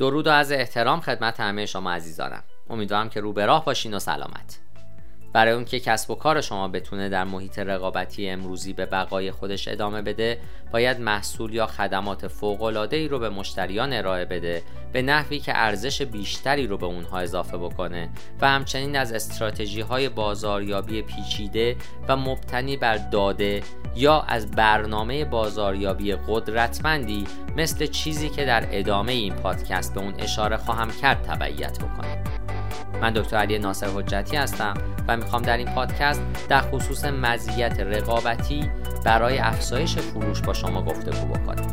درود و از احترام خدمت همه شما عزیزانم. امیدوارم که رو به راه باشین و سلامت. برای اون که کسب و کار شما بتونه در محیط رقابتی امروزی به بقای خودش ادامه بده باید محصول یا خدمات ای رو به مشتریان ارائه بده به نحوی که ارزش بیشتری رو به اونها اضافه بکنه. و همچنین از استراتژی های بازاریابی پیچیده و مبتنی بر داده یا از برنامه بازاریابی قدرتمندی مثل چیزی که در ادامه این پادکست به اون اشاره خواهم کرد تبعیت بکنید من دکتر علی ناصر حجتی هستم و می‌خوام در این پادکست در خصوص مزیت رقابتی برای افزایش فروش با شما گفتگو بکنم.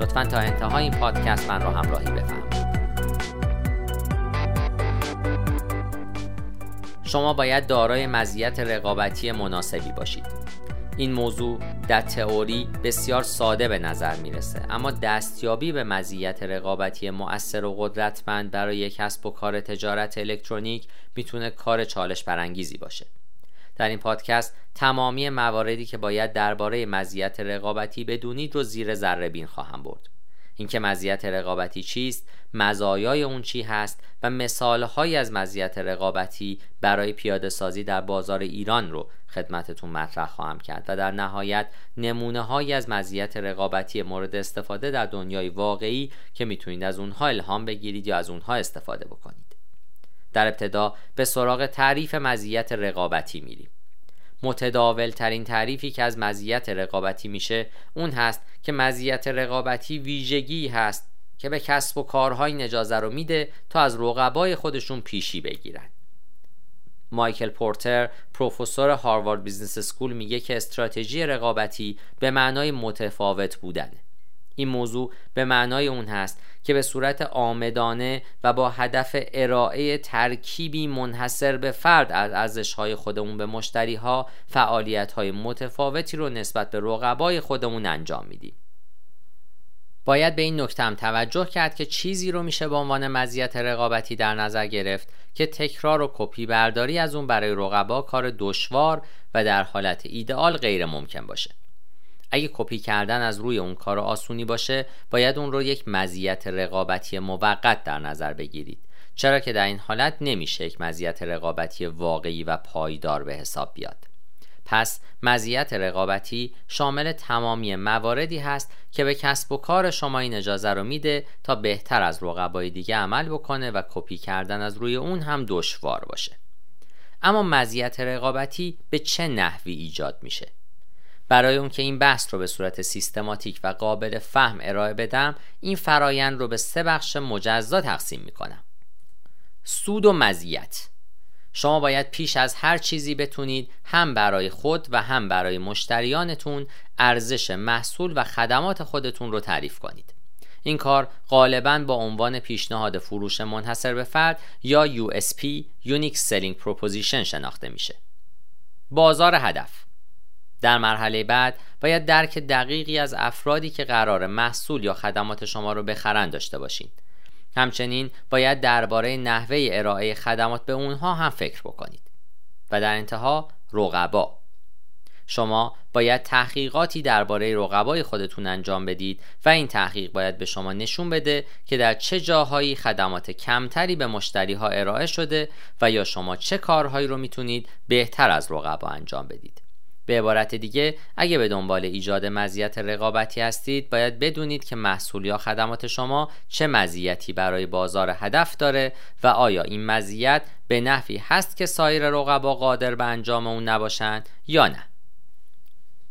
لطفا تا انتهای این پادکست من را همراهی بفرمایید. شما باید دارای مزیت رقابتی مناسبی باشید. این موضوع در تئوری بسیار ساده به نظر می‌رسه. اما دستیابی به مزیت رقابتی مؤثر و قدرتمند برای کسب و کار تجارت الکترونیک می‌تونه کار چالش برانگیزی باشه. در این پادکست تمامی مواردی که باید درباره مزیت رقابتی بدونید رو زیر ذره بین خواهم برد. اینکه مزیت رقابتی چیست مزایای اون چی هست و مثالهایی از مزیت رقابتی برای پیاده سازی در بازار ایران رو خدمتتون مطرح خواهم کرد و در نهایت نمونه هایی از مزیت رقابتی مورد استفاده در دنیای واقعی که می‌تونید از اونها الهام بگیرید یا از اونها استفاده بکنید. در ابتدا به سراغ تعریف مزیت رقابتی میریم. متداول ترین تعریفی که از مزیت رقابتی میشه اون هست که مزیت رقابتی ویژگی هست که به کسب و کارهای اجازه رو میده تا از رقبای خودشون پیشی بگیرن. مایکل پورتر پروفسور Harvard Business School میگه که استراتژی رقابتی به معنای متفاوت بودنه. این موضوع به معنای اون هست که به صورت عامدانه و با هدف ارائه ترکیبی منحصر به فرد از ارزش‌های خودمون به مشتریها فعالیت‌های متفاوتی رو نسبت به رقبای خودمون انجام میدیم. باید به این نکته هم توجه کرد که چیزی رو میشه به عنوان مزیت رقابتی در نظر گرفت که تکرار و کپی برداری از اون برای رقبا کار دشوار و در حالت ایدئال غیر ممکن باشه. اگه کپی کردن از روی اون کار آسونی باشه باید اون رو یک مزیت رقابتی موقت در نظر بگیرید. چرا که در این حالت نمیشه یک مزیت رقابتی واقعی و پایدار به حساب بیاد. پس مزیت رقابتی شامل تمامی مواردی هست که به کسب و کار شما این اجازه رو میده تا بهتر از رقبای دیگه عمل بکنه و کپی کردن از روی اون هم دشوار باشه. اما مزیت رقابتی به چه نحوی ایجاد میشه؟ برای اون که این بحث رو به صورت سیستماتیک و قابل فهم ارائه بدم این فرایند رو به سه بخش مجزا تقسیم می‌کنم. سود و مزیت. شما باید پیش از هر چیزی بتونید هم برای خود و هم برای مشتریانتون ارزش محصول و خدمات خودتون رو تعریف کنید. این کار غالبا با عنوان پیشنهاد فروش منحصر به فرد یا USP Unique Selling Proposition شناخته میشه. بازار هدف. در مرحله بعد باید درک دقیقی از افرادی که قرار محصول یا خدمات شما رو بخرن داشته باشید همچنین باید درباره نحوه ارائه خدمات به اونها هم فکر بکنید و در انتها رقبا. شما باید تحقیقاتی درباره رقبای خودتون انجام بدید و این تحقیق باید به شما نشون بده که در چه جاهایی خدمات کمتری به مشتری ها ارائه شده و یا شما چه کارهایی رو می‌تونید بهتر از رقبا انجام بدید. به عبارت دیگه اگه به دنبال ایجاد مزیت رقابتی هستید باید بدونید که محصول یا خدمات شما چه مزیتی برای بازار هدف داره و آیا این مزیت به نحوی هست که سایر رقبا قادر به انجام اون نباشند یا نه.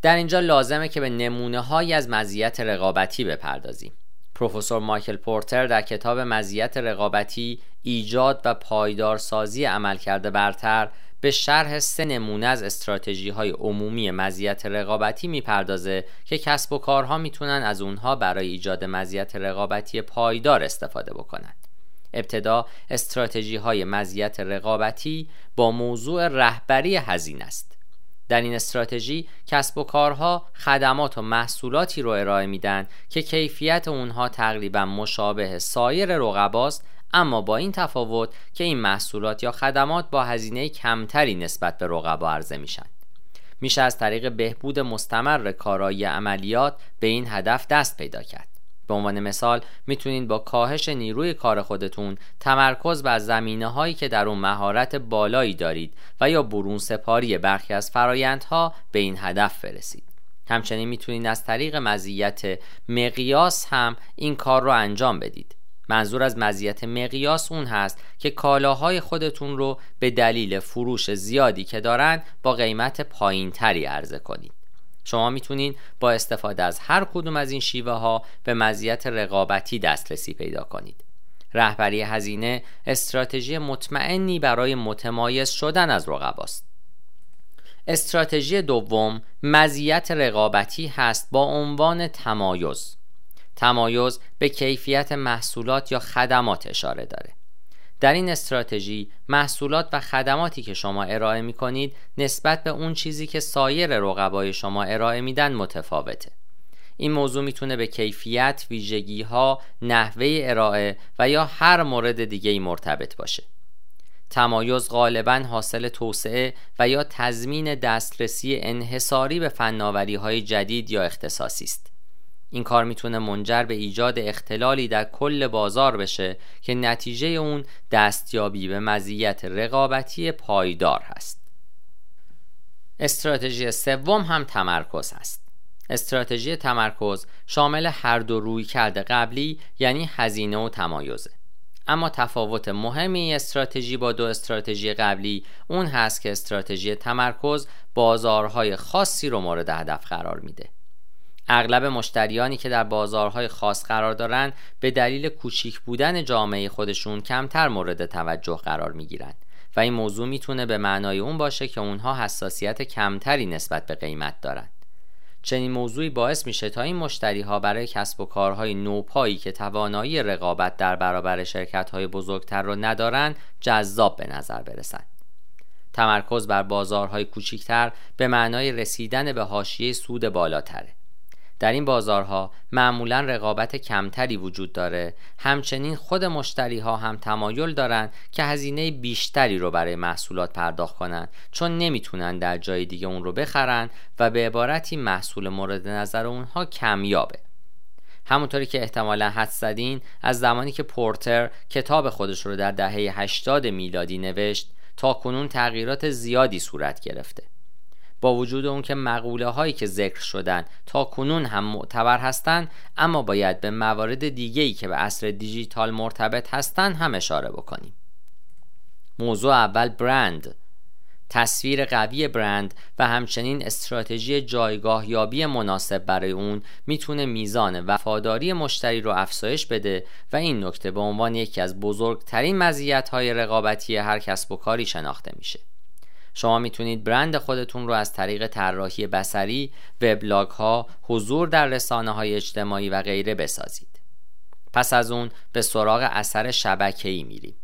در اینجا لازمه که به نمونه هایی از مزیت رقابتی بپردازیم. پروفسور مایکل پورتر در کتاب مزیت رقابتی ایجاد و پایدارسازی عملکرد برتر به شرح سه نمونه از استراتژی های عمومی مزیت رقابتی می‌پردازه که کسب و کارها می‌تونن از اونها برای ایجاد مزیت رقابتی پایدار استفاده بکنند. ابتدا استراتژی های مزیت رقابتی با موضوع رهبری هزینه است. در این استراتژی کسب و کارها خدمات و محصولاتی رو ارائه میدن که کیفیت اونها تقریبا مشابه سایر رقباست اما با این تفاوت که این محصولات یا خدمات با هزینه کمتری نسبت به رقبا عرضه میشن. میشه از طریق بهبود مستمر کارایی عملیات به این هدف دست پیدا کرد. به عنوان مثال می‌تونید با کاهش نیروی کار خودتون تمرکز بر زمینه هایی که در اون مهارت بالایی دارید و یا برون سپاری برخی از فرایندها به این هدف برسید. همچنین می‌تونید از طریق مزیت مقیاس هم این کار رو انجام بدید. منظور از مزیت مقیاس اون هست که کالاهای خودتون رو به دلیل فروش زیادی که دارن با قیمت پایین تری عرضه کنید. شما می‌تونید با استفاده از هر کدوم از این شیوه ها به مزیت رقابتی دسترسی پیدا کنید. رهبری هزینه استراتژی مطمئنی برای متمایز شدن از رقباست استراتژی دوم مزیت رقابتی هست با عنوان تمایز. تمایز به کیفیت محصولات یا خدمات اشاره داره. در این استراتژی محصولات و خدماتی که شما ارائه می کنید نسبت به اون چیزی که سایر رقبای شما ارائه میدن متفاوته. این موضوع می‌تونه به کیفیت، ویژگی ها، نحوه ارائه و یا هر مورد دیگه ای مرتبط باشه. تمایز غالبا حاصل توسعه و یا تضمین دسترسی انحصاری به فناوری های جدید یا اختصاصی است. این کار می‌تونه منجر به ایجاد اختلالی در کل بازار بشه که نتیجه اون دستیابی به مزیت رقابتی پایدار هست. استراتژی سوم هم تمرکز هست. استراتژی تمرکز شامل هر دو روی کرده قبلی یعنی هزینه و تمایزه. اما تفاوت مهمی استراتژی با دو استراتژی قبلی اون هست که استراتژی تمرکز بازارهای خاصی رو مورد هدف قرار میده. اغلب مشتریانی که در بازارهای خاص قرار دارند به دلیل کوچیک بودن جامعه خودشون کمتر مورد توجه قرار می گیرند و این موضوع می‌تونه به معنای اون باشه که اونها حساسیت کمتری نسبت به قیمت دارند چنین موضوعی باعث میشه تا این مشتری ها برای کسب و کارهای نوپایی که توانایی رقابت در برابر شرکت های بزرگتر رو ندارن جذاب به نظر برسند. تمرکز بر بازارهای کوچکتر به معنای رسیدن به حاشیه سود بالاتره. در این بازارها معمولا رقابت کمتری وجود داره. همچنین خود مشتری ها هم تمایل دارند که هزینه بیشتری رو برای محصولات پرداخت کنند چون نمی‌تونن در جای دیگه اون رو بخرن و به عبارتی محصول مورد نظر اونها کمیابه. همونطوری که احتمالا حد زدین از زمانی که پورتر کتاب خودش رو در دهه 80 میلادی نوشت تا کنون تغییرات زیادی صورت گرفته. با وجود اون که مقوله هایی که ذکر شدن تا کنون هم معتبر هستند اما باید به موارد دیگه ای که به عصر دیجیتال مرتبط هستند هم اشاره بکنیم موضوع اول برند تصویر قوی برند و همچنین استراتژی جایگاه یابی مناسب برای اون می‌تونه میزان وفاداری مشتری رو افزایش بده و این نکته به عنوان یکی از بزرگترین مزیت‌های رقابتی هر کسب و کاری شناخته میشه. شما می‌تونید برند خودتون رو از طریق طراحی بسری، وبلاگ ها، حضور در رسانه های اجتماعی و غیره بسازید. پس از اون به سراغ اثر شبکه‌ای میریم.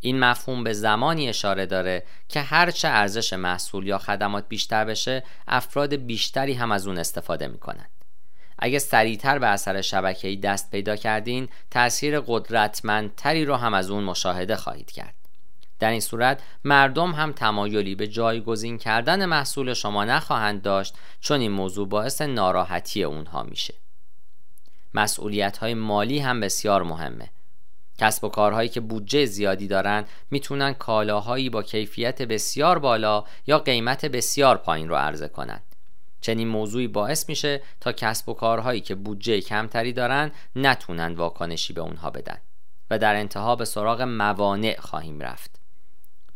این مفهوم به زمانی اشاره داره که هرچه ارزش محصول یا خدمات بیشتر بشه افراد بیشتری هم از اون استفاده می‌کنند اگه سریعتر به اثر شبکه‌ای دست پیدا کردین تأثیر قدرتمندتری رو هم از اون مشاهده خواهید کرد در این صورت مردم هم تمایلی به جایگزین کردن محصول شما نخواهند داشت چون این موضوع باعث ناراحتی اونها میشه. مسئولیت های مالی هم بسیار مهمه. کسب و کارهایی که بودجه زیادی دارند می‌تونن کالاهایی با کیفیت بسیار بالا یا قیمت بسیار پایین رو عرضه کنند چنین موضوعی باعث میشه تا کسب و کارهایی که بودجه کمتری دارن نتونن واکنشی به اونها بدن و در انتها به سراغ موانع خواهیم رفت.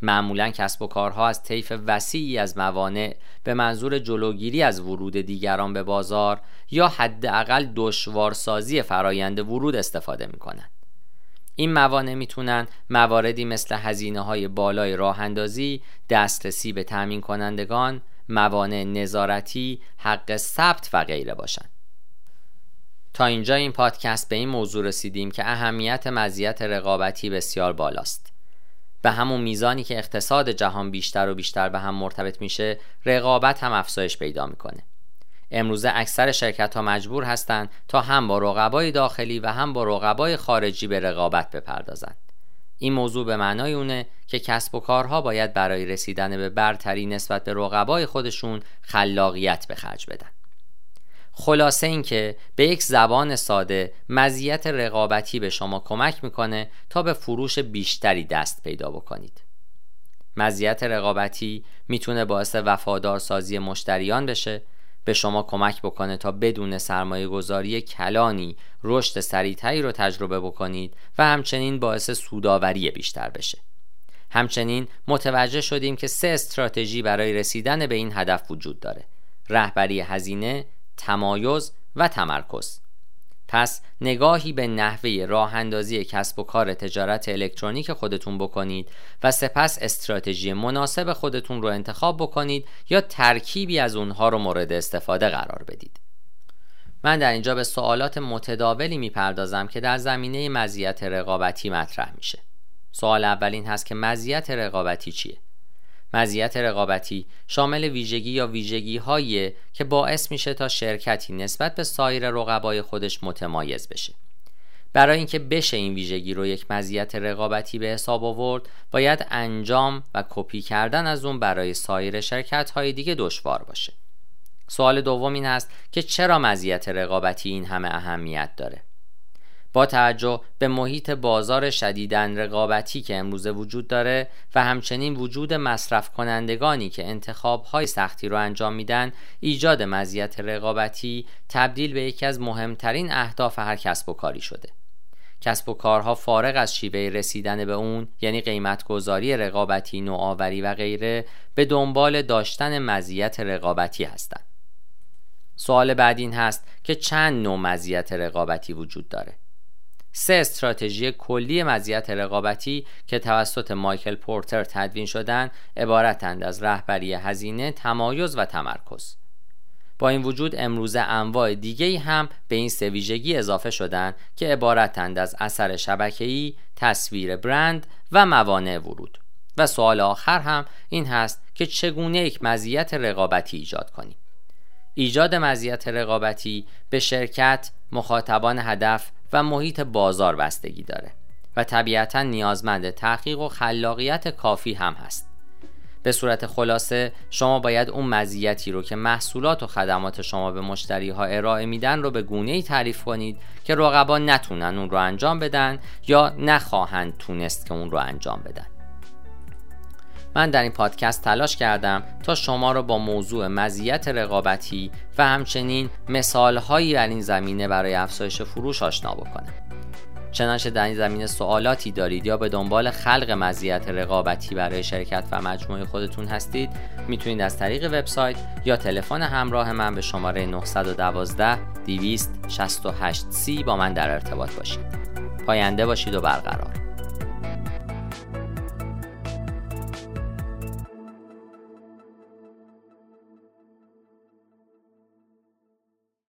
معمولا کسب و کارها از طیف وسیعی از موانع به منظور جلوگیری از ورود دیگران به بازار یا حداقل دشوارسازی فرایند ورود استفاده می کنند. این موانع می‌تونن مواردی مثل هزینه های بالای راه اندازی، دسترسی به تأمین کنندگان، موانع نظارتی، حق ثبت و غیره باشند. تا اینجا این پادکست به این موضوع رسیدیم که اهمیت مزیت رقابتی بسیار بالاست. به همون میزانی که اقتصاد جهان بیشتر و بیشتر به هم مرتبط میشه رقابت هم افزایش پیدا می‌کنه. امروزه اکثر شرکت ها مجبور هستند تا هم با رقبای داخلی و هم با رقبای خارجی به رقابت بپردازند. این موضوع به معنای اونه که کسب و کارها باید برای رسیدن به برتری نسبت به رقبای خودشون خلاقیت به خرج بدن. خلاصه اینکه به یک زبان ساده مزیت رقابتی به شما کمک می‌کنه تا به فروش بیشتری دست پیدا بکنید. مزیت رقابتی می‌تونه باعث وفادار سازی مشتریان بشه به شما کمک بکنه تا بدون سرمایه گذاری کلانی رشد سریعتری رو تجربه بکنید و همچنین باعث سوداوری بیشتر بشه. همچنین متوجه شدیم که سه استراتژی برای رسیدن به این هدف وجود داره. رهبری هزینه، تمایز و تمرکز. پس نگاهی به نحوه راه اندازی کسب و کار تجارت الکترونیک خودتون بکنید و سپس استراتژی مناسب خودتون رو انتخاب بکنید یا ترکیبی از اونها رو مورد استفاده قرار بدید. من در اینجا به سوالات متداولی می‌پردازم که در زمینه مزیت رقابتی مطرح میشه. سوال اول این هست که مزیت رقابتی چیه؟ مزیت رقابتی شامل ویژگی یا ویژگی هایی که باعث میشه تا شرکتی نسبت به سایر رقبای خودش متمایز بشه. برای اینکه بشه این ویژگی رو یک مزیت رقابتی به حساب آورد باید انجام و کپی کردن از اون برای سایر شرکت های دیگه دشوار باشه. سوال دوم این هست که چرا مزیت رقابتی این همه اهمیت داره؟ با توجه به محیط بازار شدیدن رقابتی که امروزه وجود داره و همچنین وجود مصرف کنندگانی که انتخاب های سختی رو انجام میدن ایجاد مزیت رقابتی تبدیل به یکی از مهمترین اهداف هر کسب و کاری شده. کسب و کارها فارغ از شیوه رسیدن به اون یعنی قیمت گذاری رقابتی نوآوری و غیره به دنبال داشتن مزیت رقابتی هستند سوال بعد این هست که چند نوع مزیت رقابتی وجود داره؟ سه استراتژی کلی مزیت رقابتی که توسط مایکل پورتر تدوین شدن عبارتند از رهبری هزینه، تمایز و تمرکز. با این وجود امروزه انواع دیگه هم به این سه ویژگی اضافه شدن که عبارتند از اثر شبکه‌ای، تصویر برند و موانع ورود. و سوال آخر هم این هست که چگونه یک مزیت رقابتی ایجاد کنیم. ایجاد مزیت رقابتی به شرکت، مخاطبان هدف و محیط بازار بستگی داره و طبیعتا نیازمند تحقیق و خلاقیت کافی هم هست. به صورت خلاصه شما باید اون مزیتی رو که محصولات و خدمات شما به مشتری ها ارائه میدن رو به گونه ای تعریف کنید که رقبا نتونن اون رو انجام بدن یا نخواهند تونست که اون رو انجام بدن. من در این پادکست تلاش کردم تا شما را با موضوع مزیت رقابتی و همچنین مثالهایی در این زمینه برای افزایش فروش آشنا بکنم. چنانچه در این زمینه سوالاتی دارید یا به دنبال خلق مزیت رقابتی برای شرکت و مجموعه خودتون هستید می‌تونید از طریق وبسایت یا تلفن همراه من به شماره 912 268 c با من در ارتباط باشید. پاینده باشید و برقرار.